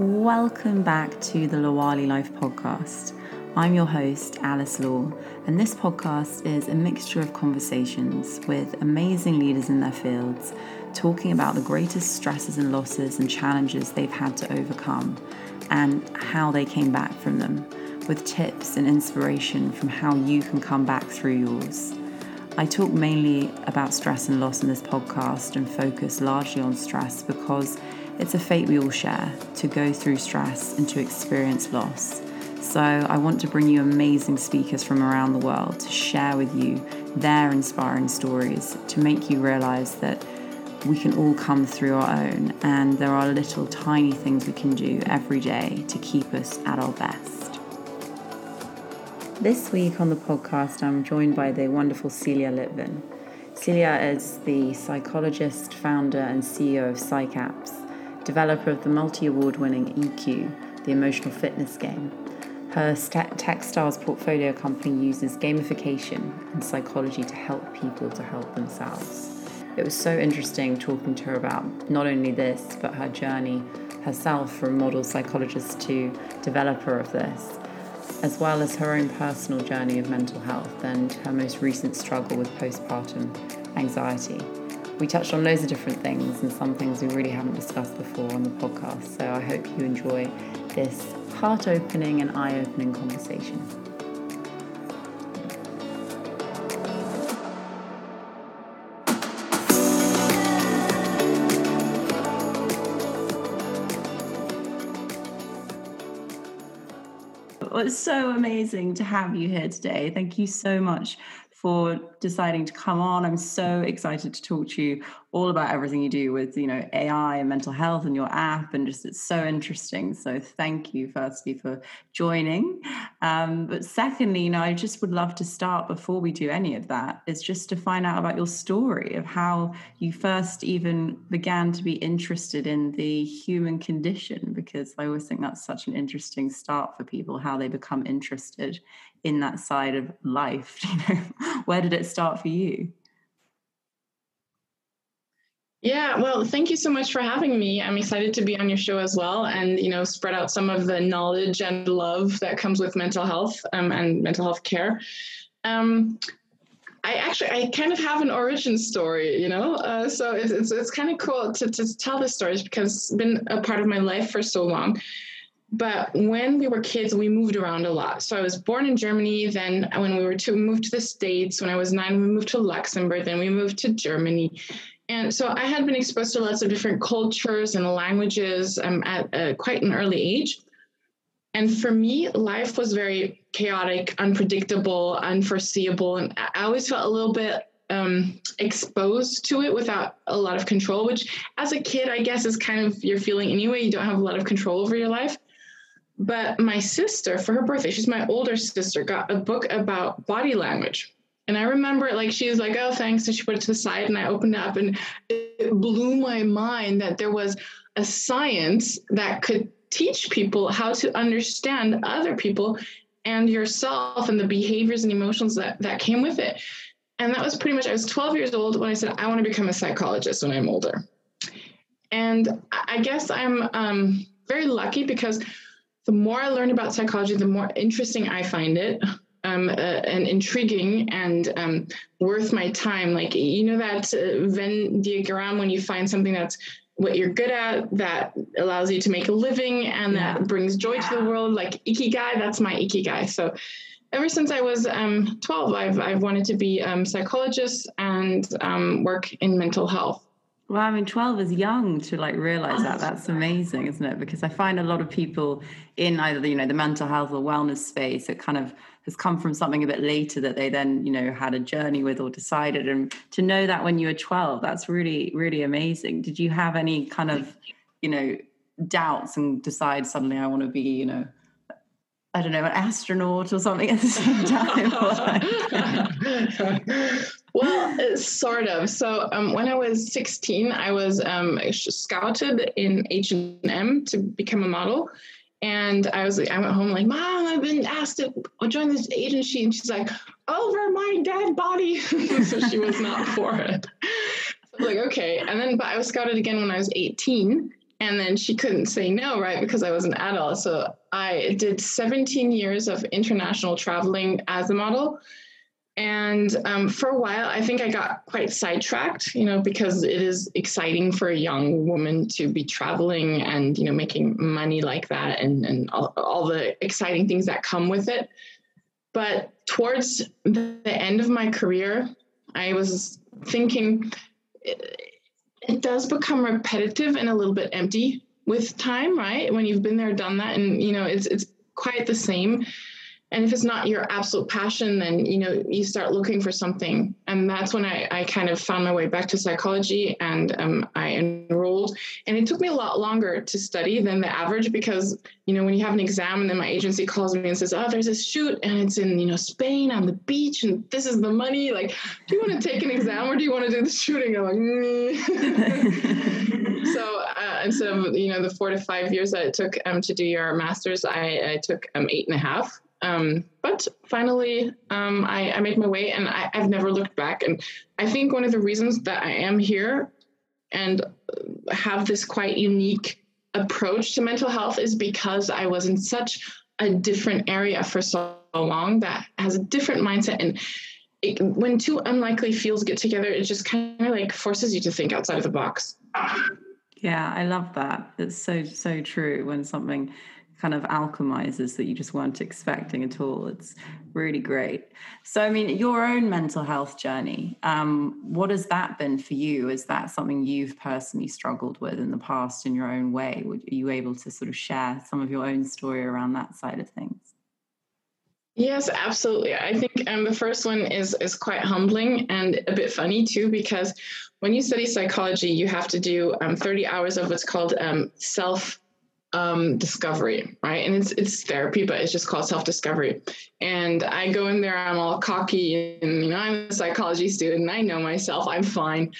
Welcome back to the Lawali Life podcast. I'm your host, Alice Law, and this podcast is a mixture of conversations with amazing leaders in their fields talking about the greatest stresses and losses and challenges they've had to overcome and how they came back from them, with tips and inspiration from how you can come back through yours. I talk mainly about stress and loss in this podcast and focus largely on stress because it's a fate we all share to go through stress and to experience loss. So, I want to bring you amazing speakers from around the world to share with you their inspiring stories to make you realize that we can all come through our own and there are little tiny things we can do every day to keep us at our best. This week on the podcast, I'm joined by the wonderful Celia Litvin. Celia is the psychologist, founder, and CEO of PsycApps developer of the multi award winning EQ, the emotional fitness game. Her Techstars portfolio company uses gamification and psychology to help people to help themselves. It was so interesting talking to her about not only this, but her journey herself from model psychologist to developer of this, as well as her own personal journey of mental health and her most recent struggle with postpartum anxiety we touched on loads of different things and some things we really haven't discussed before on the podcast. So I hope you enjoy this heart opening and eye opening conversation. Well, it's so amazing to have you here today. Thank you so much for deciding to come on. I'm so excited to talk to you all about everything you do with you know AI and mental health and your app and just it's so interesting. So thank you firstly for joining. Um, but secondly, you know, I just would love to start before we do any of that is just to find out about your story of how you first even began to be interested in the human condition because I always think that's such an interesting start for people how they become interested in that side of life. You know, where did it start for you? Yeah, well, thank you so much for having me. I'm excited to be on your show as well and, you know, spread out some of the knowledge and love that comes with mental health um, and mental health care. Um, I actually, I kind of have an origin story, you know, uh, so it's, it's, it's kind of cool to, to tell this story because it's been a part of my life for so long. But when we were kids, we moved around a lot. So I was born in Germany. Then when we were to move to the States, when I was nine, we moved to Luxembourg. Then we moved to Germany. And so I had been exposed to lots of different cultures and languages um, at uh, quite an early age. And for me, life was very chaotic, unpredictable, unforeseeable. And I always felt a little bit um, exposed to it without a lot of control, which as a kid, I guess is kind of your feeling anyway. You don't have a lot of control over your life. But my sister, for her birthday, she's my older sister, got a book about body language. And I remember it like she was like, oh, thanks. And she put it to the side and I opened it up and it blew my mind that there was a science that could teach people how to understand other people and yourself and the behaviors and emotions that, that came with it. And that was pretty much, I was 12 years old when I said, I want to become a psychologist when I'm older. And I guess I'm um, very lucky because the more I learn about psychology, the more interesting I find it um, uh, and intriguing and um, worth my time. Like, you know, that uh, Venn diagram when you find something that's what you're good at that allows you to make a living and yeah. that brings joy yeah. to the world, like Ikigai, that's my Ikigai. So, ever since I was um, 12, I've, I've wanted to be a um, psychologist and um, work in mental health. Well, I mean, 12 is young to like realize that. Oh, that's amazing, isn't it? Because I find a lot of people in either, you know, the mental health or wellness space, it kind of has come from something a bit later that they then, you know, had a journey with or decided. And to know that when you were 12, that's really, really amazing. Did you have any kind of, you know, doubts and decide suddenly I want to be, you know, I don't know, an astronaut or something at the same time? well, sort of. So um, when I was 16, I was um, scouted in H&M to become a model. And I was like, I went home like, Mom, I've been asked to join this agency. And she's like, over my dead body. so she was not for it. So I was like, okay. And then, but I was scouted again when I was 18 And then she couldn't say no, right? Because I was an adult. So I did 17 years of international traveling as a model. And um, for a while, I think I got quite sidetracked, you know, because it is exciting for a young woman to be traveling and, you know, making money like that and, and all, all the exciting things that come with it. But towards the end of my career, I was thinking it, does become repetitive and a little bit empty with time, right? When you've been there, done that, and you know, it's it's quite the same and if it's not your absolute passion then you know you start looking for something. And that's when i, I kind of found my way back to psychology and um, i enrolled. And it took me a lot longer to study than the average because you know when you have an exam and then my agency calls me and says oh there's a shoot and it's in you know spain on the beach and this is the money like do you want to take an exam or do you want to do the shooting? I'm like so uh, instead of you know the four to five years that it took um, to do your master's i, I took um, eight and a half um, but finally, um, I, I, made my way and I, have never looked back. And I think one of the reasons that I am here and have this quite unique approach to mental health is because I was in such a different area for so long that has a different mindset. And it, when two unlikely fields get together, it just kind of like forces you to think outside of the box. Yeah, I love that. It's so, so true when something kind of alchemizes that you just weren't expecting at all. It's really great. So, I mean, your own mental health journey, um, what has that been for you? Is that something you've personally struggled with in the past in your own way? Are you able to sort of share some of your own story around that side of things? Yes, absolutely. I think um, the first one is is quite humbling and a bit funny too, because when you study psychology, you have to do um, 30 hours of what's called um, self um, discovery, right? And it's it's therapy, but it's just called self discovery. And I go in there, I'm all cocky, and you know, I'm a psychology student. I know myself. I'm fine.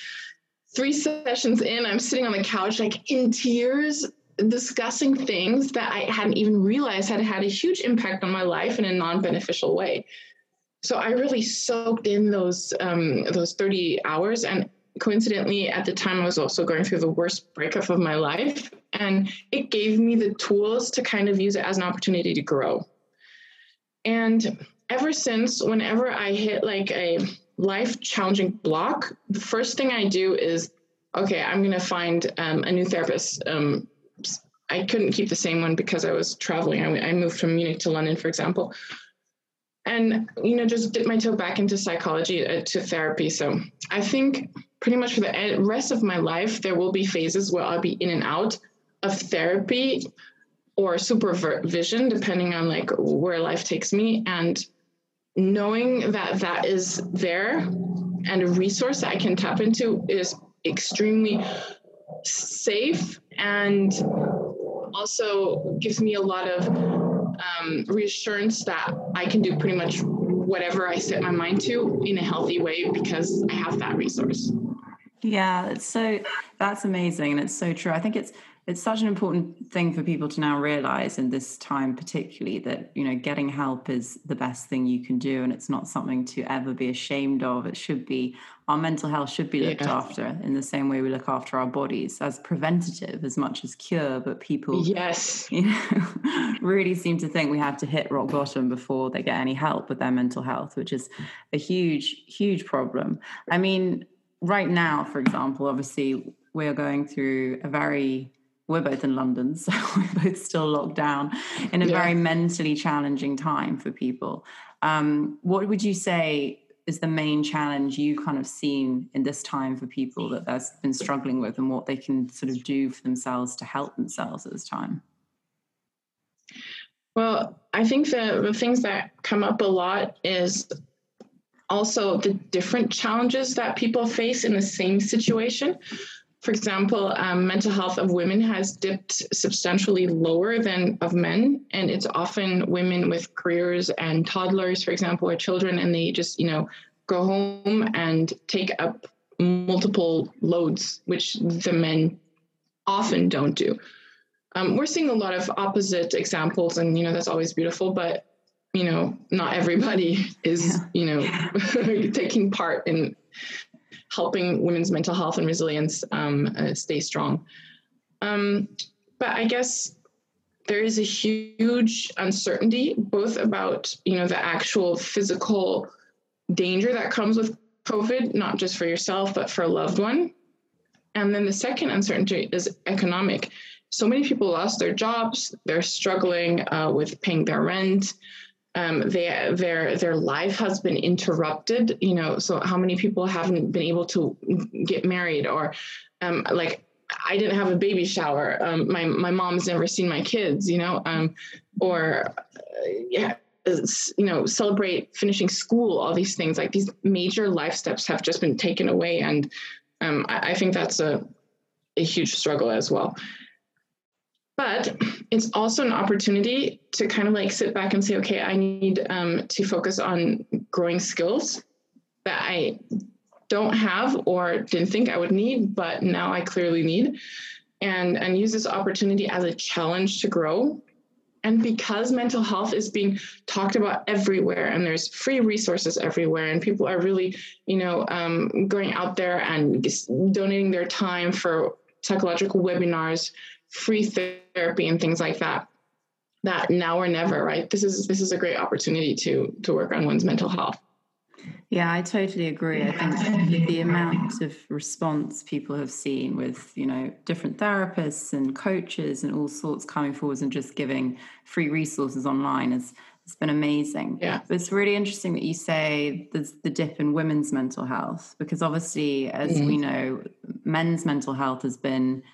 Three sessions in, I'm sitting on the couch, like in tears, discussing things that I hadn't even realized had had a huge impact on my life in a non-beneficial way. So I really soaked in those um, those 30 hours, and coincidentally, at the time, I was also going through the worst breakup of my life. And it gave me the tools to kind of use it as an opportunity to grow. And ever since, whenever I hit like a life challenging block, the first thing I do is, okay, I'm going to find um, a new therapist. Um, I couldn't keep the same one because I was traveling. I, I moved from Munich to London, for example and you know just dip my toe back into psychology uh, to therapy so i think pretty much for the rest of my life, there will be phases where I'll be in and out of therapy or supervision, depending on like where life takes me. And knowing that that is there and a resource that I can tap into is extremely safe and also gives me a lot of um, reassurance that I can do pretty much whatever I set my mind to in a healthy way because I have that resource. Yeah, it's so that's amazing and it's so true. I think it's it's such an important thing for people to now realize in this time particularly that you know getting help is the best thing you can do and it's not something to ever be ashamed of it should be our mental health should be looked yeah. after in the same way we look after our bodies as preventative as much as cure but people yes you know really seem to think we have to hit rock bottom before they get any help with their mental health which is a huge huge problem i mean right now, for example, obviously we are going through a very we're both in London, so we're both still locked down in a yeah. very mentally challenging time for people. Um, what would you say is the main challenge you kind of seen in this time for people that they've been struggling with and what they can sort of do for themselves to help themselves at this time? Well, I think the, the things that come up a lot is also the different challenges that people face in the same situation. For example, um, mental health of women has dipped substantially lower than of men, and it's often women with careers and toddlers, for example, or children, and they just you know go home and take up multiple loads, which the men often don't do. Um, we're seeing a lot of opposite examples, and you know that's always beautiful. But you know, not everybody is, yeah. you know, taking part in helping women's mental health and resilience um, uh, stay strong. Um, but I guess there is a huge uncertainty both about you know the actual physical danger that comes with COVID, not just for yourself but for a loved one. And then the second uncertainty is economic. So many people lost their jobs; they're struggling uh, with paying their rent. Um, they, their their life has been interrupted. You know, so how many people haven't been able to get married or um, like I didn't have a baby shower. Um, my my mom's never seen my kids, you know, um, or uh, yeah, you know, celebrate finishing school. All these things, like these major life steps, have just been taken away, and um, I, I, think that's a a huge struggle as well. But it's also an opportunity to kind of like sit back and say, okay, I need um, to focus on growing skills that I don't have or didn't think I would need, but now I clearly need. And, and use this opportunity as a challenge to grow. And because mental health is being talked about everywhere, and there's free resources everywhere, and people are really, you know, um, going out there and donating their time for psychological webinars, free therapy, and things like that. That now or never, right? This is this is a great opportunity to to work on one's mental health. Yeah, I totally agree. I think the amount of response people have seen with, you know, different therapists and coaches and all sorts coming forwards and just giving free resources online has it's been amazing. Yeah. But it's really interesting that you say there's the dip in women's mental health because obviously, as mm-hmm. we know, men's mental health has been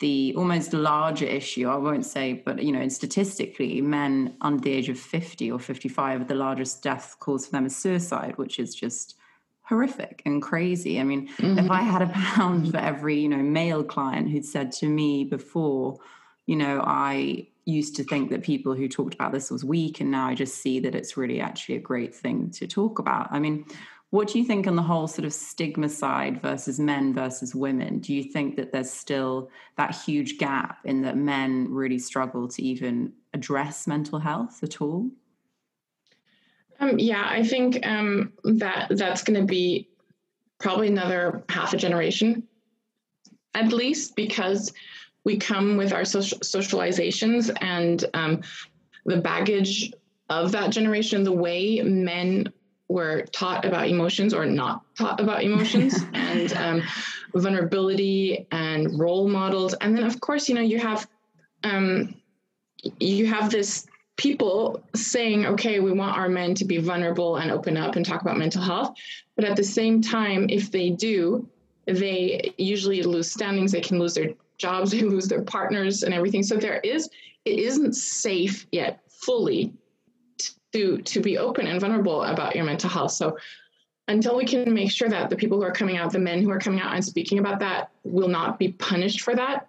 the almost larger issue i won't say but you know statistically men under the age of 50 or 55 are the largest death cause for them is suicide which is just horrific and crazy i mean mm-hmm. if i had a pound for every you know male client who'd said to me before you know i used to think that people who talked about this was weak and now i just see that it's really actually a great thing to talk about i mean what do you think on the whole sort of stigma side versus men versus women? Do you think that there's still that huge gap in that men really struggle to even address mental health at all? Um, yeah, I think um, that that's going to be probably another half a generation, at least, because we come with our social, socializations and um, the baggage of that generation, the way men were taught about emotions or not taught about emotions and um, vulnerability and role models. And then of course you know you have um, you have this people saying okay we want our men to be vulnerable and open up and talk about mental health. But at the same time if they do they usually lose standings. They can lose their jobs they lose their partners and everything. So there is it isn't safe yet fully to to be open and vulnerable about your mental health. So until we can make sure that the people who are coming out, the men who are coming out and speaking about that, will not be punished for that,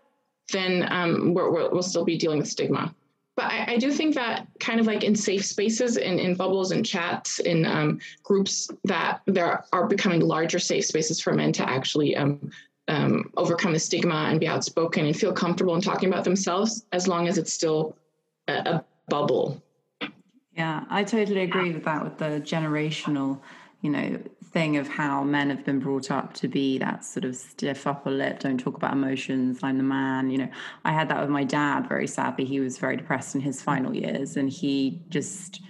then um, we will still be dealing with stigma. But I, I, do think that kind of like in safe spaces, in, in bubbles and chats, in um, groups, that there are becoming larger safe spaces for men to actually um, um, overcome the stigma and be outspoken and feel comfortable in talking about themselves, as long as it's still a, a bubble yeah, I totally agree with that, with the generational, you know, thing of how men have been brought up to be that sort of stiff upper lip, don't talk about emotions, I'm the man. You know, I had that with my dad, very sadly. He was very depressed in his final mm. years and he just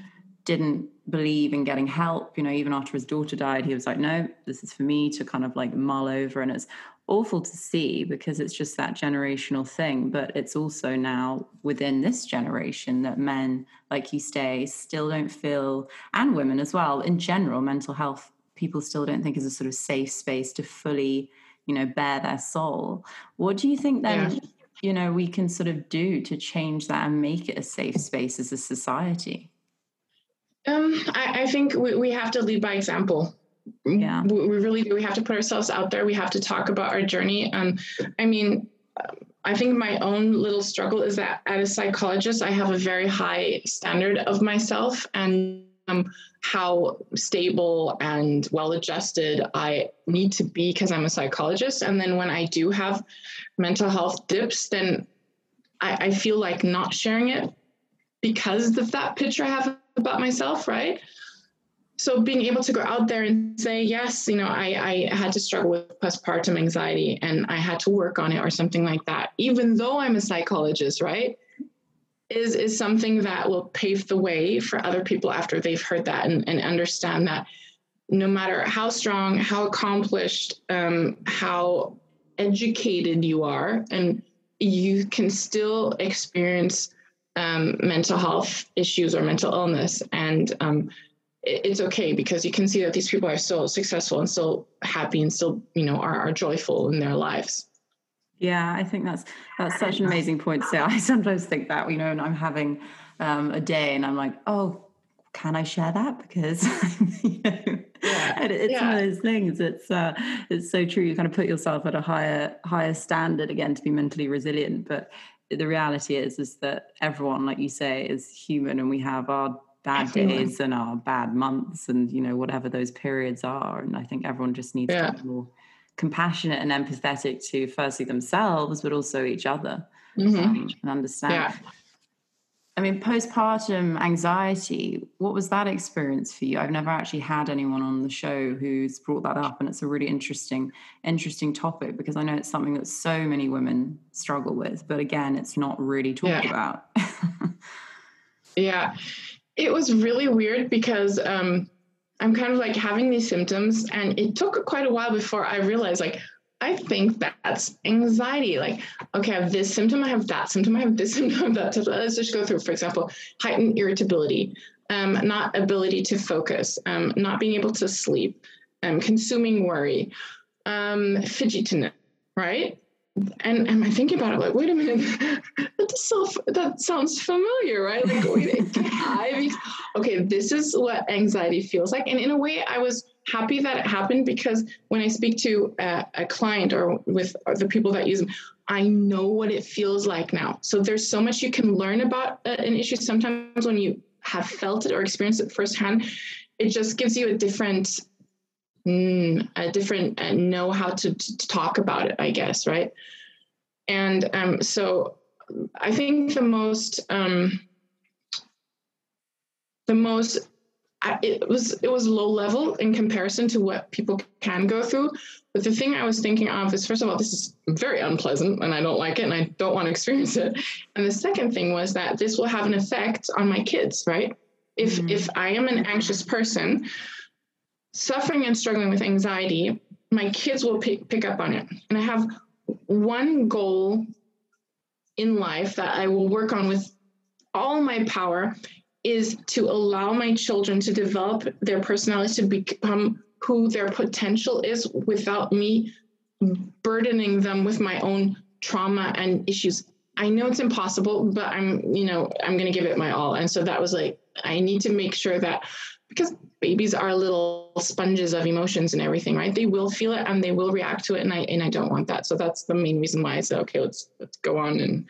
didn't believe in getting help. You know, even after his daughter died, he was like, no, this is for me to kind of like mull over. And it's awful to see because it's just that generational thing. But it's also now within this generation that men, like you say, still don't feel, and women as well, in general, mental health, people still don't think is a sort of safe space to fully, you know, bare their soul. What do you think then? Yeah. You know, we can sort of do to change that and make it a safe space as a society. Um, I, I think we, we have to lead by example yeah. We, really do. We have to put ourselves out there. We have to talk about our journey. Um i mean i think my own little struggle is that as a psychologist i have a very high standard of myself and um, how stable and well adjusted i need to be because i'm a psychologist. And then when i do have mental health dips then I, I feel like not sharing it because of that picture i have about myself right so being able to go out there and say yes you know I, I had to struggle with postpartum anxiety and i had to work on it or something like that even though i'm a psychologist right is is something that will pave the way for other people after they've heard that and, and understand that no matter how strong how accomplished um, how educated you are and you can still experience um, mental health issues or mental illness and um, it's okay because you can see that these people are still successful and still happy and still you know are, are joyful in their lives. Yeah i think that's that's such an amazing point say i sometimes think that you know and i'm having um, a day and i'm like oh can i share that? Because you know yeah. it's yeah. one of those things. It's uh it's so true. You kind of put yourself at a higher higher standard again to be mentally resilient. But the reality is is that everyone like you say is human and we have our bad everyone. days and our bad months and you know whatever those periods are and i think everyone just needs yeah. to be more compassionate and empathetic to firstly themselves but also each other mm-hmm. um, and understand yeah. i mean postpartum anxiety what was that experience for you i've never actually had anyone on the show who's brought that up and it's a really interesting interesting topic because i know it's something that so many women struggle with but again it's not really talked yeah. about yeah it was really weird because um, I'm kind of like having these symptoms, and it took quite a while before I realized, like, I think that's anxiety. Like, okay, I have this symptom, I have that symptom, I have this symptom, that. Let's just go through, for example, heightened irritability, um, not ability to focus, um, not being able to sleep, um, consuming worry, um, fidgetiness, right? And am I thinking about it like, wait a minute, that, self, that sounds familiar, right? Like, wait, I, okay, this is what anxiety feels like. And in a way, I was happy that it happened because when I speak to a, a client or with the people that use them, I know what it feels like now. So there's so much you can learn about uh, an issue. Sometimes when you have felt it or experienced it firsthand, it just gives you a different mm, a different uh, know how to, to talk about it, I guess, right? And um, so I think the most um, the most it was it was low level in comparison to what people can go through. But the thing I was thinking of is first of all, this is very unpleasant and I don't like it and I don't want to experience it. And the second thing was that this will have an effect on my kids, right? If mm-hmm. if I am an anxious person, suffering and struggling with anxiety, my kids will pick, pick up on it. And I have one goal in life that I will work on with all my power is to allow my children to develop their personalities to become who their potential is without me burdening them with my own trauma and issues. I know it's impossible, but I'm, you know, I'm going to give it my all. And so that was like, I need to make sure that because babies are little sponges of emotions and everything, right? They will feel it and they will react to it, and I and I don't want that. So that's the main reason why I said, okay, let's let's go on and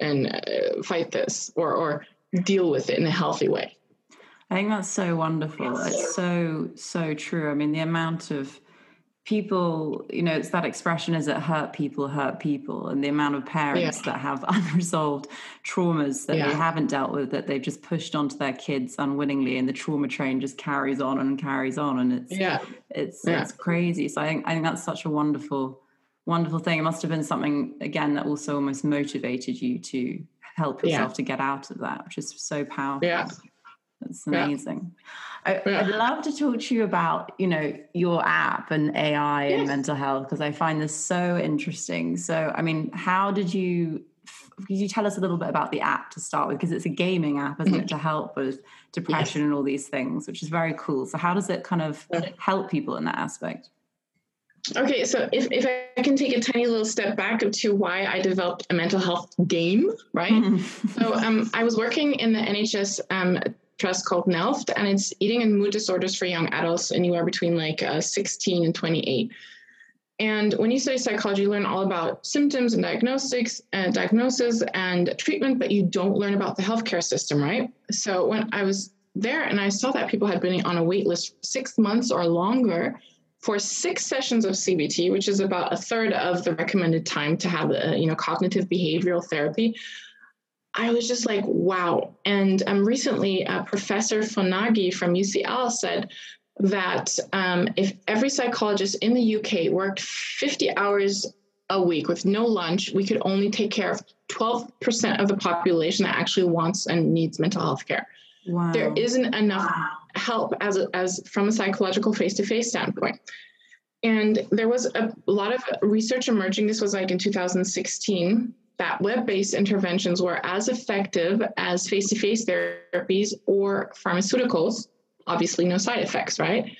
and uh, fight this or or deal with it in a healthy way. I think that's so wonderful. It's so so true. I mean, the amount of people you know it's that expression is it hurt people hurt people and the amount of parents yeah. that have unresolved traumas that yeah. they haven't dealt with that they've just pushed onto their kids unwittingly and the trauma train just carries on and carries on and it's yeah it's yeah. it's crazy so i think i think that's such a wonderful wonderful thing it must have been something again that also almost motivated you to help yourself to get out of that which is so powerful yeah that's amazing. Yeah. I, would love to talk to you about, you know, your app and AI yes. and mental health because I find this so interesting. So, I mean, how did you? Could you tell us a little bit about the app to start with? Because it's a gaming app, isn't mm-hmm. it, to help with depression yes. and all these things, which is very cool. So, how does it kind of help people in that aspect? Okay, so if, if I can take a tiny little step back to why I developed a mental health game, right? Mm-hmm. so um, I was working in the NHS um, trust called NELFT, and it's eating and mood disorders for young adults, anywhere between like uh, 16 and 28. And when you study psychology, you learn all about symptoms and diagnostics and diagnosis and treatment, but you don't learn about the healthcare system, right? So when I was there and I saw that people had been on a wait list six months or longer for six sessions of CBT, which is about a third of the recommended time to have a you know cognitive behavioral therapy. I was just like, wow. And um, recently, uh, Professor Fonagy from UCL said that um, if every psychologist in the UK worked 50 hours a week with no lunch, we could only take care of 12% of the population that actually wants and needs mental health care. Wow. There isn't enough wow. help as, a, as from a psychological face-to-face standpoint. And there was a lot of research emerging. This was like in 2016 that web-based interventions were as effective as face-to-face therapies or pharmaceuticals. Obviously, no side effects, right?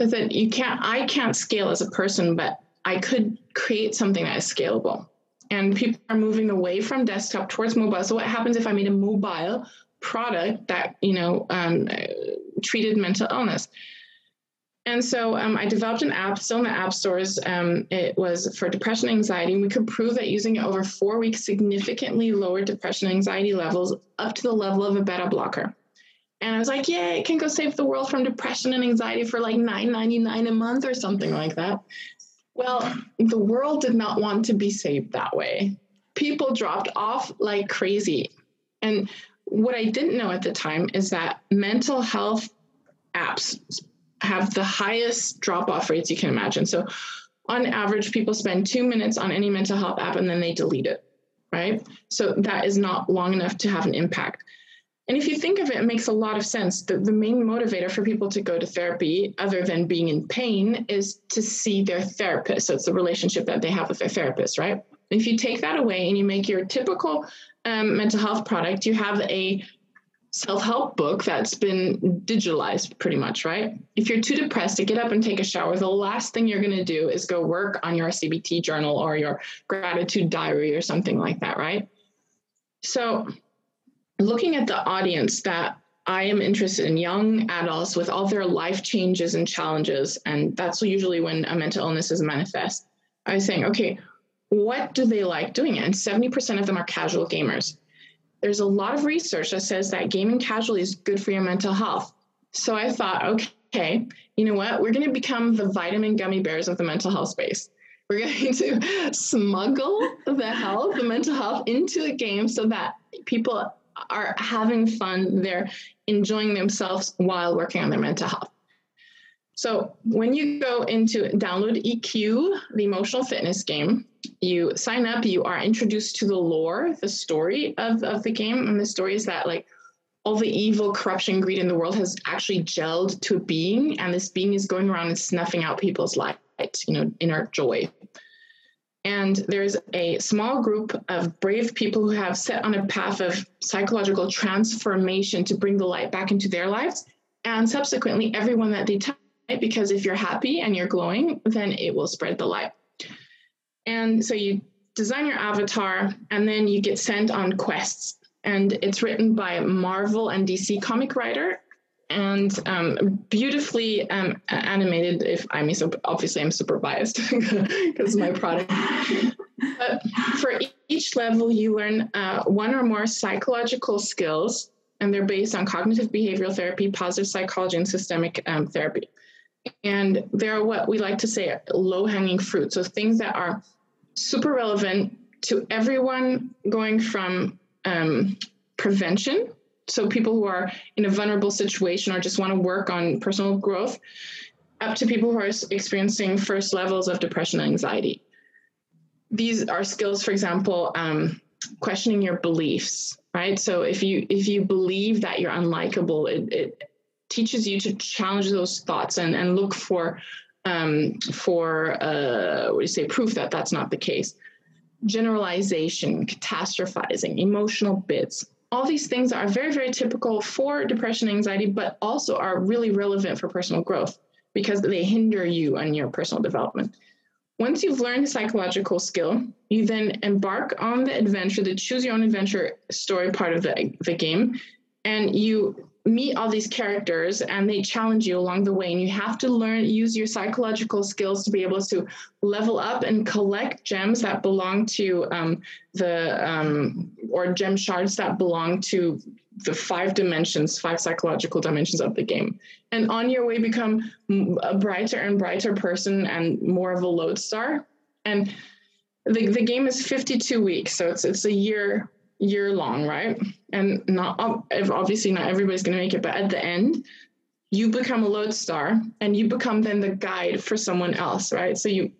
So that you can't, I can't scale as a person, but I could create something that is scalable. And people are moving away from desktop towards mobile. So what happens if I made a mobile product that you know um, treated mental illness? And so um, I developed an app, still in the app stores. Um, it was for depression anxiety. And we could prove that using it over four weeks significantly lowered depression anxiety levels up to the level of a beta blocker. And I was like, yeah, it can go save the world from depression and anxiety for like $9.99 a month or something like that. Well, the world did not want to be saved that way. People dropped off like crazy. And what I didn't know at the time is that mental health apps have the highest drop off rates you can imagine. So, on average, people spend two minutes on any mental health app and then they delete it, right? So, that is not long enough to have an impact. And if you think of it, it makes a lot of sense. The, the main motivator for people to go to therapy, other than being in pain, is to see their therapist. So it's the relationship that they have with their therapist, right? If you take that away and you make your typical um, mental health product, you have a self help book that's been digitalized pretty much, right? If you're too depressed to get up and take a shower, the last thing you're going to do is go work on your CBT journal or your gratitude diary or something like that, right? So, looking at the audience that I am interested in young adults with all their life changes and challenges, and that's usually when a mental illness is manifest. I was saying, okay, what do they like doing? And 70% of them are casual gamers. There's a lot of research that says that gaming casually is good for your mental health. So I thought, okay, you know what? We're going to become the vitamin gummy bears of the mental health space. We're going to smuggle the health, the mental health into a game so that people are having fun, they're enjoying themselves while working on their mental health. So when you go into download EQ, the emotional fitness game, you sign up, you are introduced to the lore, the story of, of the game. And the story is that like all the evil, corruption, greed in the world has actually gelled to a being, and this being is going around and snuffing out people's light, you know, inner joy. And there's a small group of brave people who have set on a path of psychological transformation to bring the light back into their lives. And subsequently, everyone that they touch, because if you're happy and you're glowing, then it will spread the light. And so you design your avatar and then you get sent on quests. And it's written by Marvel and DC comic writer and um, beautifully um, animated. If I mean, so obviously I'm super biased because my product. but for each level, you learn uh, one or more psychological skills, and they're based on cognitive behavioral therapy, positive psychology, and systemic um, therapy. And they're what we like to say low hanging fruit. So things that are super relevant to everyone, going from um, prevention. So people who are in a vulnerable situation or just want to work on personal growth up to people who are experiencing first levels of depression and anxiety. These are skills for example um, questioning your beliefs right? So if you if you believe that you're unlikable it, it teaches you to challenge those thoughts and and look for um, for uh, what do you say proof that that's not the case generalization catastrophizing emotional bids all these things are very, very typical for depression and anxiety, but also are really relevant for personal growth because they hinder you on your personal development. Once you've learned the psychological skill, you then embark on the adventure, the choose your own adventure story part of the, the game, and you meet all these characters and they challenge you along the way and you have to learn use your psychological skills to be able to level up and collect gems that belong to um, the um, or gem shards that belong to the five dimensions five psychological dimensions of the game. And on your way become a brighter and brighter person and more of a lodestar. And the, the game is 52 weeks so it's it's a year year long, right? And not obviously not everybody's going to make it, but at the end, you become a lodestar and you become then the guide for someone else, right? So you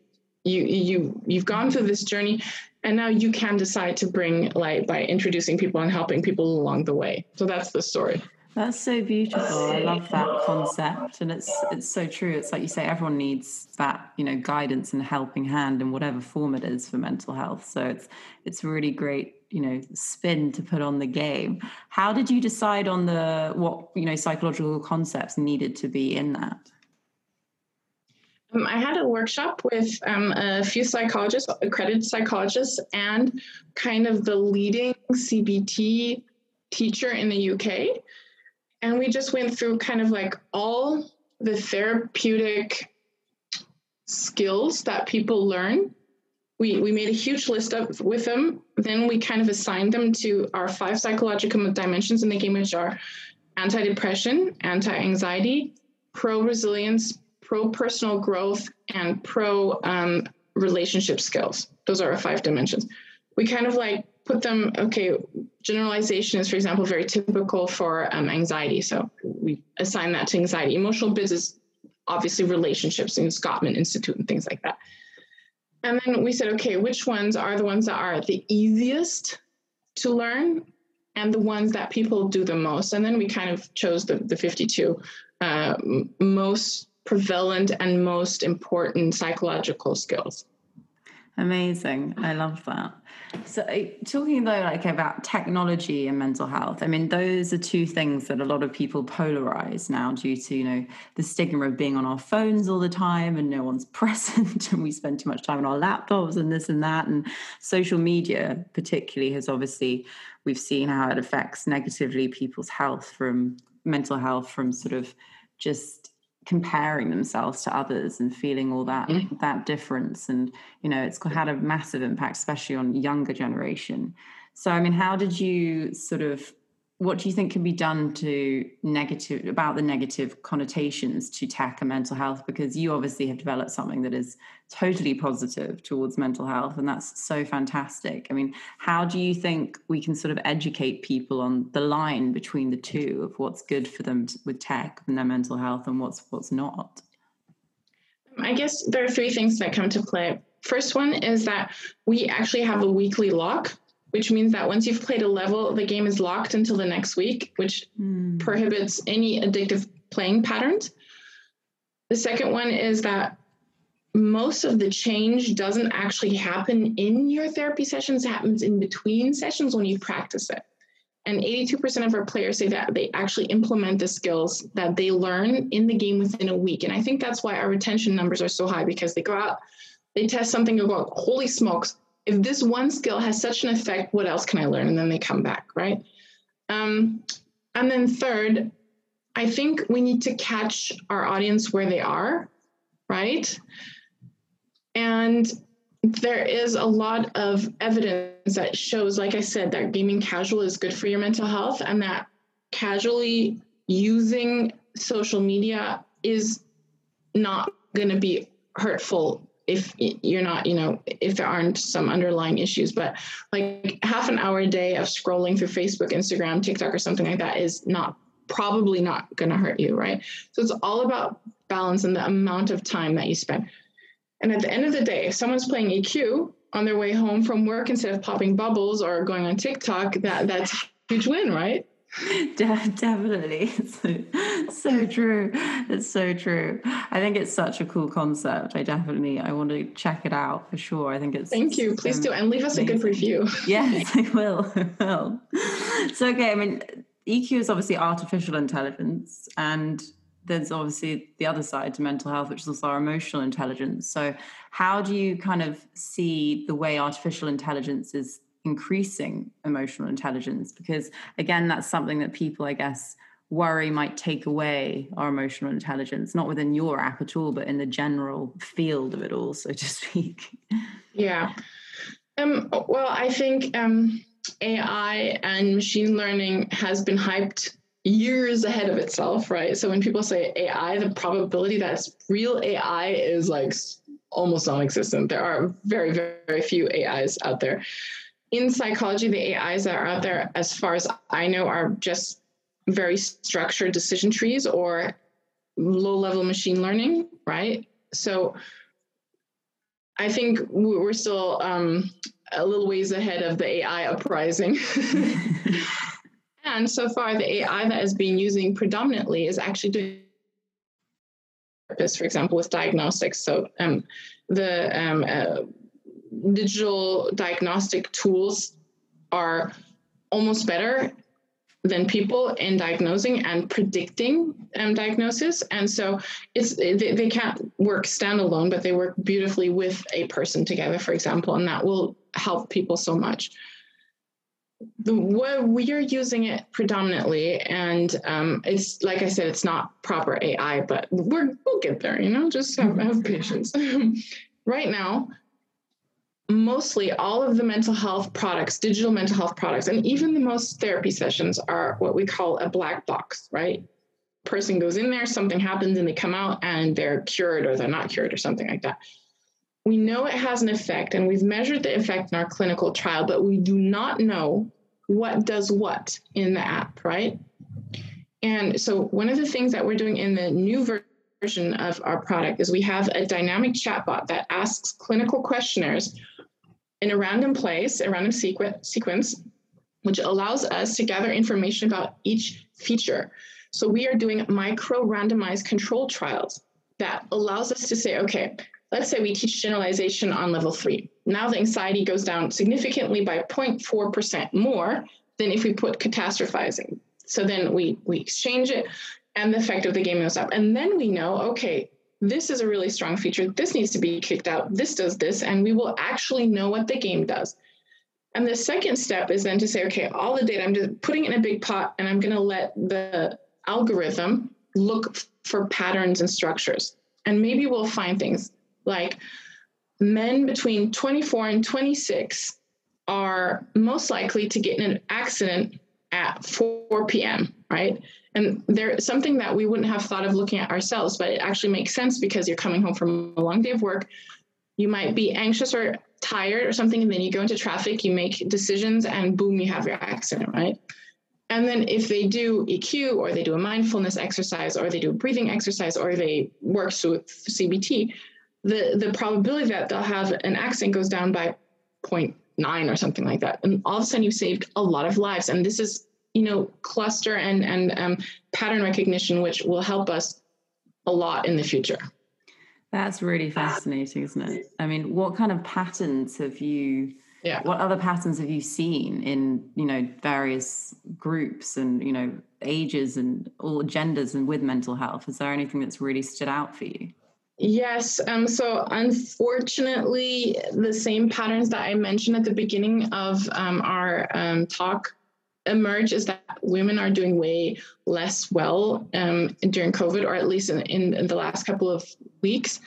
you you you've gone through this journey and now you can decide to bring light by introducing people and helping people along the way. So that's the story. That's so beautiful. I love that concept, and it's it's so true. It's like you say, everyone needs that you know guidance and helping hand in whatever form it is for mental health. So it's it's really great you know spin to put on the game. How did you decide on the what you know psychological concepts needed to be in that? Um, I had a workshop with um, a few psychologists, accredited psychologists, and kind of the leading CBT teacher in the UK and we just went through kind of like all the therapeutic skills that people learn we, we made a huge list of with them. Then we kind of assigned them to our five psychological dimensions in the game which are anti-depression anti-anxiety pro-resilience pro-personal growth and pro um, relationship skills. Those are our five dimensions. We kind of like put them okay generalization is for example very typical for um, anxiety. So we assign that to anxiety. Emotional bids is obviously relationships in Gottman Institute and things like that and then we said okay which ones are the ones that are the easiest to learn and the ones that people do the most? And then we kind of chose the, the 52 uh, most prevalent and most important psychological skills Amazing. I love that. So, eh, talking though, like about technology and mental health, I mean, those are two things that a lot of people polarize now due to, you know, the stigma of being on our phones all the time and no one's present and we spend too much time on our laptops and this and that. And social media, particularly, has obviously, we've seen how it affects negatively people's health from mental health, from sort of just comparing themselves to others and feeling all that mm-hmm. that difference and you know it's had a massive impact especially on younger generation so i mean how did you sort of what do you think can be done to negative about the negative connotations to tech and mental health? Because you obviously have developed something that is totally positive towards mental health and that's so fantastic. I mean how do you think we can sort of educate people on the line between the two of what's good for them with tech and their mental health and what's what's not? I guess there are three things that come to play. First one is that we actually have a weekly lock which means that once you've played a level, the game is locked until the next week, which mm. prohibits any addictive playing patterns. The second one is that most of the change doesn't actually happen in your therapy sessions, it happens in between sessions when you practice it. And 82% of our players say that they actually implement the skills that they learn in the game within a week. And I think that's why our retention numbers are so high because they go out, they test something, and go, holy smokes, if this one skill has such an effect, what else can I learn? And then they come back, right? Um, and then third, I think we need to catch our audience where they are, right? And there is a lot of evidence that shows, like I said, that gaming casual is good for your mental health and that casually using social media is not going to be hurtful if you're not, you know, if there aren't some underlying issues, but like half an hour a day of scrolling through Facebook, Instagram, TikTok, or something like that is not probably not going to hurt you, right? So it's all about balance and the amount of time that you spend. And at the end of the day, if someone's playing EQ on their way home from work instead of popping bubbles or going on TikTok, that that's a huge win, right? definitely. So, so true. It's so true. I think it's such a cool concept. I definitely i want to check it out for sure. I think it's thank you. please do and leave us amazing. a good review. Yes i will i will. So okay i mean eq is obviously artificial intelligence and there's obviously the other side to mental health which is also our emotional intelligence. So how do you kind of see the way artificial intelligence is increasing emotional intelligence because again that's something that people i guess worry might take away our emotional intelligence not within your app at all but in the general field of it all so to speak. Yeah. Um, well i think um, ai and machine learning has been hyped years ahead of itself right? So when people say ai the probability that real ai is like almost non-existent. There are very very, very few ais out there in psychology, the AIs that are out there, as far as I know, are just very structured decision trees or low level machine learning, right? So I think we're still um, a little ways ahead of the AI uprising. and so far, the AI that has been using predominantly is actually doing for example, with diagnostics. So um, the um, uh, digital diagnostic tools are almost better than people in diagnosing and predicting um, diagnosis. And so it's they, they can't work standalone, but they work beautifully with a person together, for example, and that will help people so much. The way we are using it predominantly, and um, it's like I said, it's not proper AI, but we're we'll get there. You know, just have, have patience. right now, mostly all of the mental health products, digital mental health products, and even the most therapy sessions are what we call a black box, right? Person goes in there, something happens, and they come out and they're cured or they're not cured or something like that. We know it has an effect, and we've measured the effect in our clinical trial, but we do not know what does what in the app, right? And so, one of the things that we're doing in the new version of our product is we have a dynamic chatbot that asks clinical questionnaires in a random place, a random sequ- sequence, which allows us to gather information about each feature. So we are doing micro randomized control trials that allows us to say, okay, let's say we teach generalization on level three. Now the anxiety goes down significantly by 0.4% more than if we put catastrophizing. So then we, we exchange it and the effect of the game goes up. And then we know, okay, this is a really strong feature. This needs to be kicked out. This does this, and we will actually know what the game does. And the second step is then to say, okay, all the data, I'm just putting it in a big pot and I'm going to let the algorithm look for patterns and structures. And maybe we'll find things like men between 24 and 26 are most likely to get in an accident at 4 p.m., right? And there's something that we wouldn't have thought of looking at ourselves, but it actually makes sense because you're coming home from a long day of work. You might be anxious or tired or something, and then you go into traffic, you make decisions, and boom, you have your accident, right? And then if they do eQuoo or they do a mindfulness exercise or they do a breathing exercise or they work with CBT, the, the probability that they'll have an accident goes down by 0.9 or something like that. And all of a sudden you've saved a lot of lives. And this is you know, cluster and, and um, pattern recognition, which will help us a lot in the future. That's really fascinating, isn't it? I mean, what kind of patterns have you? Yeah. What other patterns have you seen in you know various groups and you know ages and all genders and with mental health? Is there anything that's really stood out for you? Yes. Um, so unfortunately, the same patterns that I mentioned at the beginning of um, our um, talk emerge is that women are doing way less well um, during COVID, or at least in, in, the last couple of weeks.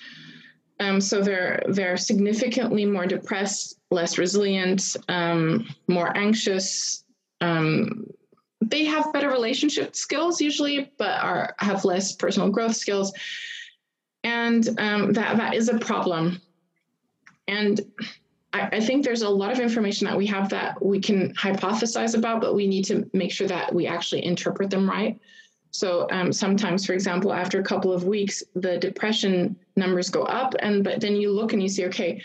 Um, so they're they're significantly more depressed, less resilient, um, more anxious. Um, they have better relationship skills usually, but are have less personal growth skills, and um, that that is a problem. And I, I think there's a lot of information that we have that we can hypothesize about, but we need to make sure that we actually interpret them right. So um, sometimes, for example, after a couple of weeks, the depression numbers go up, and but then you look and you see, okay,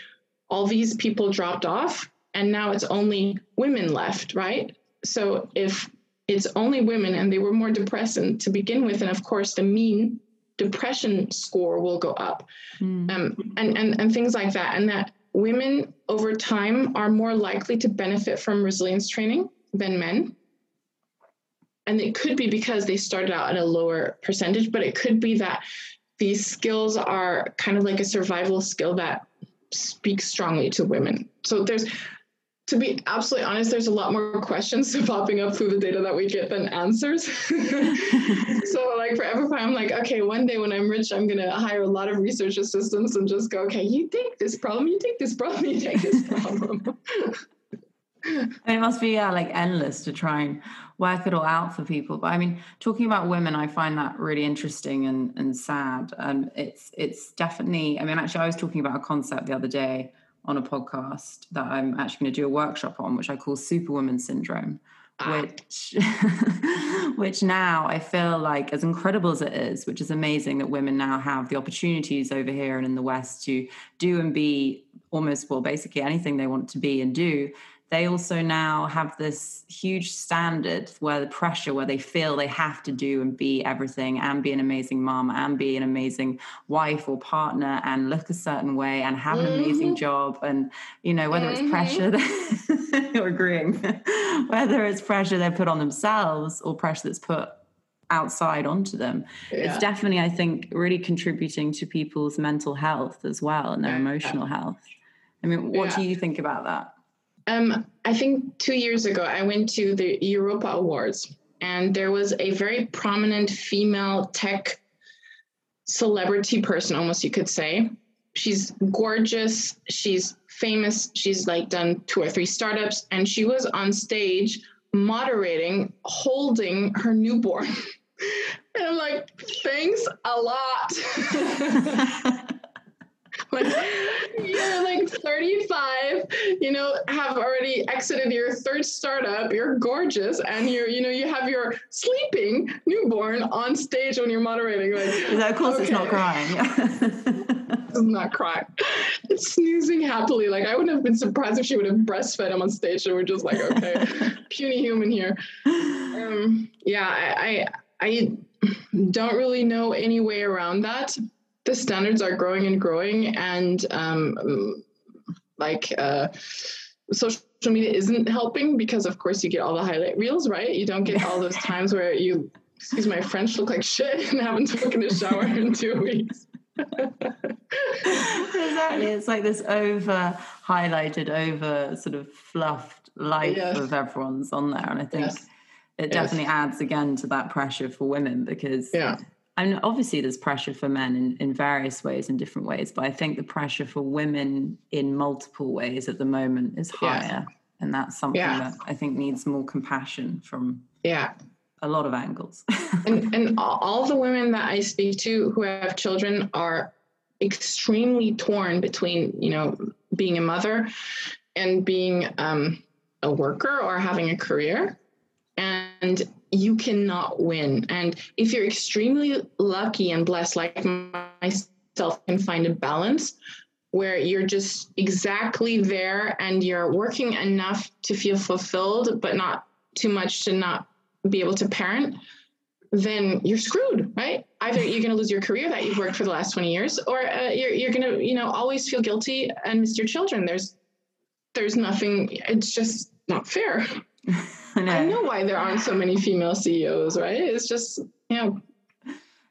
all these people dropped off, and now it's only women left, right? So if it's only women and they were more depressed to begin with, and of course the mean depression score will go up, mm. um, and and and things like that, and that women over time are more likely to benefit from resilience training than men. And it could be because they started out at a lower percentage, but it could be that these skills are kind of like a survival skill that speaks strongly to women. So there's to be absolutely honest, there's a lot more questions popping up through the data that we get than answers. so like for Everfy, I'm like, okay, one day when I'm rich, I'm gonna hire a lot of research assistants and just go, okay, you take this problem, you take this problem, you take this problem. it must be yeah, like endless to try and work it all out for people. But I mean, talking about women, I find that really interesting and, and sad. And it's it's definitely. I mean, actually, I was talking about a concept the other day on a podcast that I'm actually going to do a workshop on, which I call Superwoman Syndrome. Ah. Which, which now I feel like, as incredible as it is, which is amazing that women now have the opportunities over here and in the West to do and be almost, well, basically anything they want to be and do they also now have this huge standard where the pressure where they feel they have to do and be everything and be an amazing mom and be an amazing wife or partner and look a certain way and have an mm-hmm. amazing job and you know whether mm-hmm. it's pressure that you're agreeing whether it's pressure they put on themselves or pressure that's put outside onto them yeah. it's definitely i think really contributing to people's mental health as well and their yeah. emotional health i mean what yeah. do you think about that um, I think two years ago, I went to the Europa Awards, and there was a very prominent female tech celebrity person, almost you could say. She's gorgeous. She's famous. She's like done two or three startups, and she was on stage moderating, holding her newborn. and I'm like, thanks a lot. like you're like 35 you know have already exited your third startup you're gorgeous and you're you know you have your sleeping newborn on stage when you're moderating like of course okay. it's not crying. It's not crying. It's snoozing happily like i wouldn't have been surprised if she would have breastfed him on stage and we're just like okay puny human here. Um, yeah I, I i don't really know any way around that the standards are growing and growing, and um, like uh, social media isn't helping because, of course, you get all the highlight reels, right? You don't get all those times where you, excuse my French, look like shit and haven't taken a shower in two weeks. exactly. It's like this over highlighted, over sort of fluffed life yes. of everyone's on there. And I think yes. it definitely yes. adds again to that pressure for women because yeah and obviously there's pressure for men in, in various ways in different ways but i think the pressure for women in multiple ways at the moment is higher. And that's something yeah. that i think needs more compassion from yeah. a lot of angles. And, and all the women that i speak to who have children are extremely torn between you know being a mother and being um, a worker or having a career. And you cannot win. And if you're extremely lucky and blessed, like myself, can find a balance where you're just exactly there and you're working enough to feel fulfilled, but not too much to not be able to parent, then you're screwed, right? Either you're going to lose your career that you've worked for the last 20 years, or uh, you're, you're going to, you know, always feel guilty and miss your children. There's, there's nothing, it's just not fair. I know. I know why there aren't so many female CEOs, right? It's just, you know.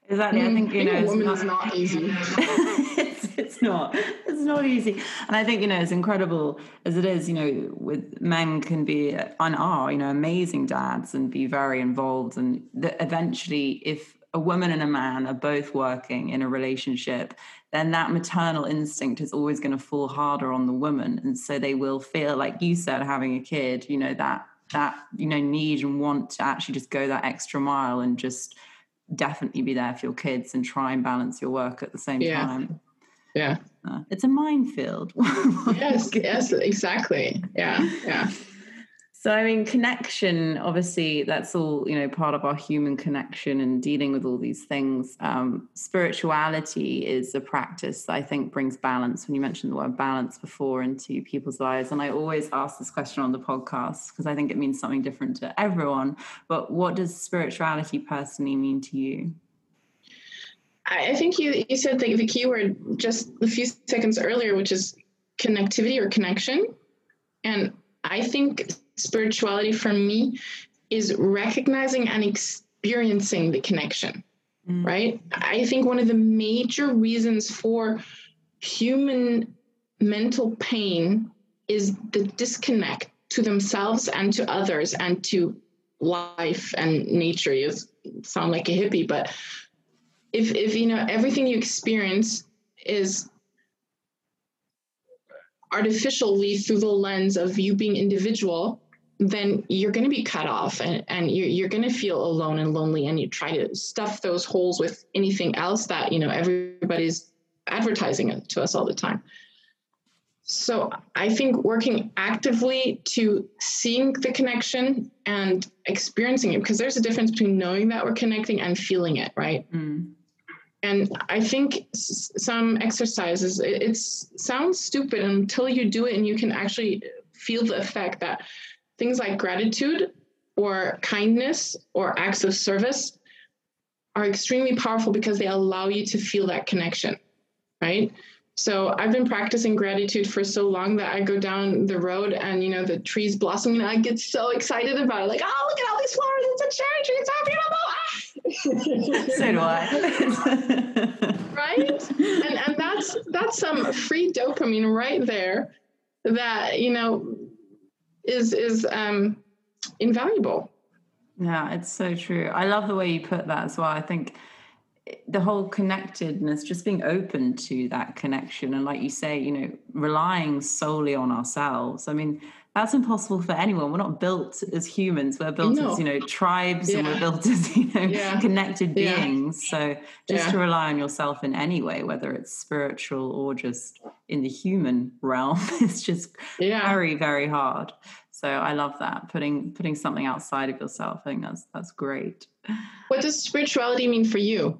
Exactly. I mm, think, you know, a woman is not easy. it's, it's not. It's not easy. And I think, you know, as incredible as it is, you know, with men can be and are, you know, amazing dads and be very involved. And that eventually, if a woman and a man are both working in a relationship, then that maternal instinct is always going to fall harder on the woman. And so they will feel, like you said, having a kid, you know, that that you know need and want to actually just go that extra mile and just definitely be there for your kids and try and balance your work at the same yeah. time. Yeah. Uh, it's a minefield. Yes yes exactly. Yeah yeah so, I mean, connection, obviously, that's all, you know, part of our human connection and dealing with all these things. Um, spirituality is a practice that I think brings balance. When you mentioned the word balance before into people's lives, and I always ask this question on the podcast because I think it means something different to everyone. But what does spirituality personally mean to you? I think you, you said the, the key word just a few seconds earlier, which is connectivity or connection. And I think spirituality for me is recognizing and experiencing the connection, mm. right? I think one of the major reasons for human mental pain is the disconnect to themselves and to others and to life and nature. You sound like a hippie, but if if you know everything you experience is artificially through the lens of you being individual then you're going to be cut off and, and you're, you're going to feel alone and lonely and you try to stuff those holes with anything else that you know everybody's advertising it to us all the time So I think working actively to seeing the connection and experiencing it, because there's a difference between knowing that we're connecting and feeling it, right? Mm. And I think some exercises, it it's, sounds stupid until you do it and you can actually feel the effect that things like gratitude or kindness or acts of service are extremely powerful because they allow you to feel that connection, right? So I've been practicing gratitude for so long that I go down the road and you know the trees blossoming and I get so excited about it. Like, oh look at all these flowers, it's a cherry tree, it's so ah! do I. right? And and that's that's some free dopamine right there that, you know, is is um invaluable. Yeah, it's so true. I love the way you put that as well. I think the whole connectedness, just being open to that connection, and like you say, you know, relying solely on ourselves. I mean, that's impossible for anyone. We're not built as humans. We're built no. as you know tribes, yeah. and we're built as you know yeah. connected beings. Yeah. So just to rely on yourself in any way, whether it's spiritual or just in the human realm, it's just very very hard. So I love that putting putting something outside of yourself. I think that's that's great. What does spirituality mean for you?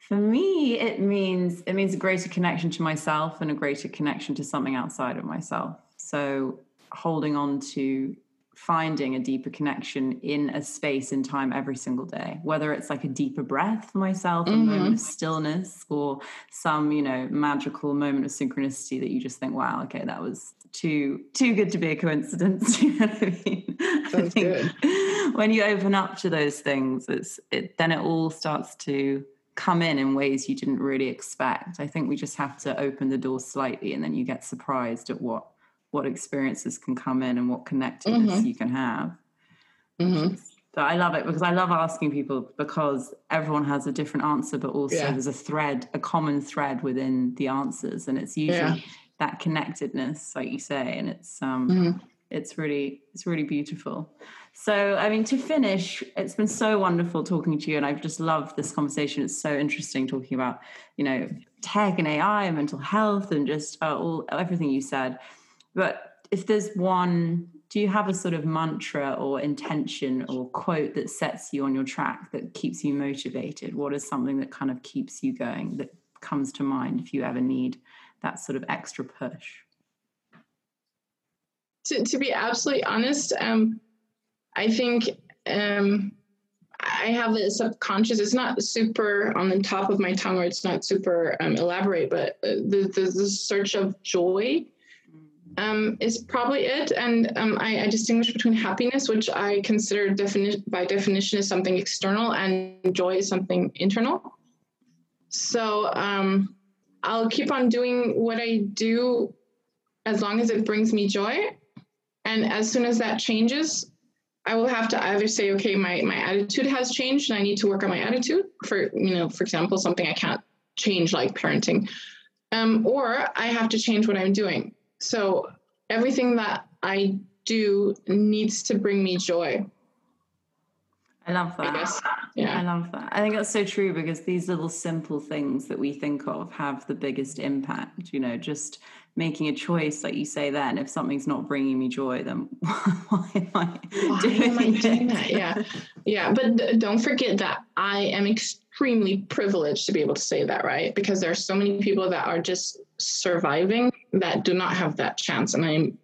For me, it means it means a greater connection to myself and a greater connection to something outside of myself. So holding on to finding a deeper connection in a space in time every single day whether it's like a deeper breath for myself mm-hmm. a moment of stillness or some you know magical moment of synchronicity that you just think wow okay that was too too good to be a coincidence you know what i mean Sounds I think good. when you open up to those things it's it then it all starts to come in in ways you didn't really expect. I think we just have to open the door slightly and then you get surprised at what what experiences can come in and what connectedness mm-hmm. you can have. Mm-hmm. So I love it because I love asking people because everyone has a different answer, but also yeah. there's a thread, a common thread within the answers, and it's usually yeah. that connectedness, like you say, and it's um, mm-hmm. it's really it's really beautiful. So, I mean, to finish, it's been so wonderful talking to you, and I've just loved this conversation. It's so interesting talking about, you know, tech and AI and mental health and just uh, all everything you said. But if there's one, do you have a sort of mantra or intention or quote that sets you on your track that keeps you motivated? What is something that kind of keeps you going that comes to mind if you ever need that sort of extra push? To, to be absolutely honest, um, I think um, I have a subconscious. It's not super on the top of my tongue, or it's not super um, elaborate, but uh, the, the, the search of joy um, is probably it. And um, I, I, distinguish between happiness, which I consider defini- by definition is something external, and joy is something internal. So um, I'll keep on doing what I do as long as it brings me joy. And as soon as that changes, I will have to either say, okay, my, my attitude has changed and I need to work on my attitude for, you know, for example, something I can't change like parenting. Um, or I have to change what I'm doing. So everything that I do needs to bring me joy. I love that. I yeah. I love that. I think that's so true because these little simple things that we think of have the biggest impact. You know, just making a choice, like you say, then if something's not bringing me joy, then why am I, why doing, am I doing that? Yeah. Yeah. But don't forget that I am extremely privileged to be able to say that, right? Because there are so many people that are just surviving that do not have that chance. And I'm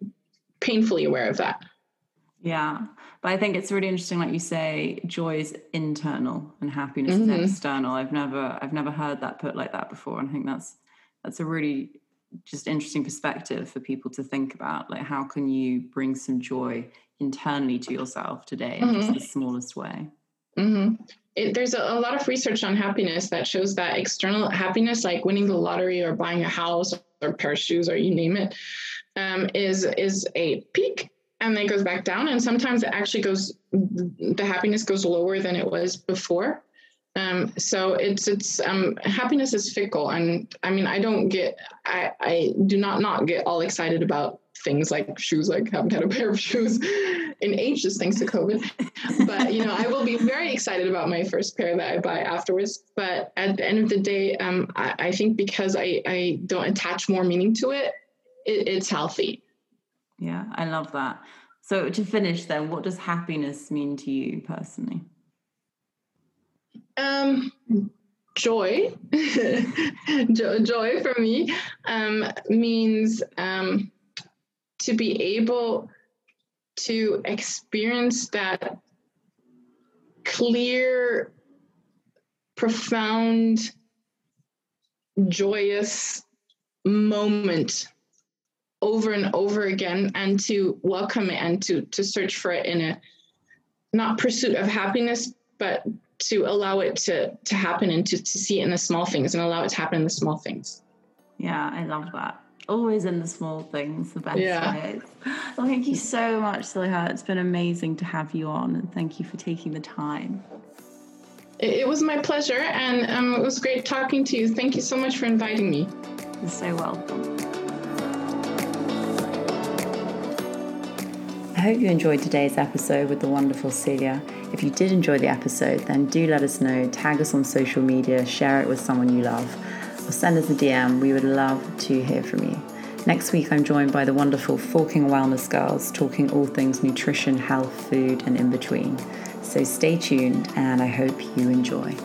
painfully aware of that. Yeah. But I think it's really interesting, like you say, joy is internal and happiness mm-hmm. is external. I've never I've never heard that put like that before. And I think that's that's a really just interesting perspective for people to think about. Like how can you bring some joy internally to yourself today in mm-hmm. just the smallest way? Mm-hmm. It, there's a, a, lot of research on happiness that shows that external happiness, like winning the lottery or buying a house or pair of shoes or you name it, um, is is a peak and then it goes back down. And sometimes it actually goes, the happiness goes lower than it was before. Um, so it's it's um, happiness is fickle, and I mean I don't get I I do not not get all excited about things like shoes. Like I haven't had a pair of shoes in ages thanks to COVID. but you know I will be very excited about my first pair that I buy afterwards. But at the end of the day, um, I, I think because I I don't attach more meaning to it, it, it's healthy. Yeah, I love that. So to finish then, what does happiness mean to you personally? Um, joy, joy for me um, means um, to be able to experience that clear, profound, joyous moment over and over again and to welcome it and to to search for it in a not pursuit of happiness but to allow it to to happen and to, to see it in the small things and allow it to happen in the small things. Yeah i love that always in the small things the best yeah. ways well thank you so much Silja. it's been amazing to have you on and thank you for taking the time it, was my pleasure and um, it was great talking to you thank you so much for inviting me you're so welcome I hope you enjoyed today's episode with the wonderful Silja. If you did enjoy the episode, then do let us know, tag us on social media, share it with someone you love, or send us a DM. We would love to hear from you. Next week, I'm joined by the wonderful Forking Wellness Girls, talking all things nutrition, health, food, and in between. So stay tuned, and I hope you enjoy.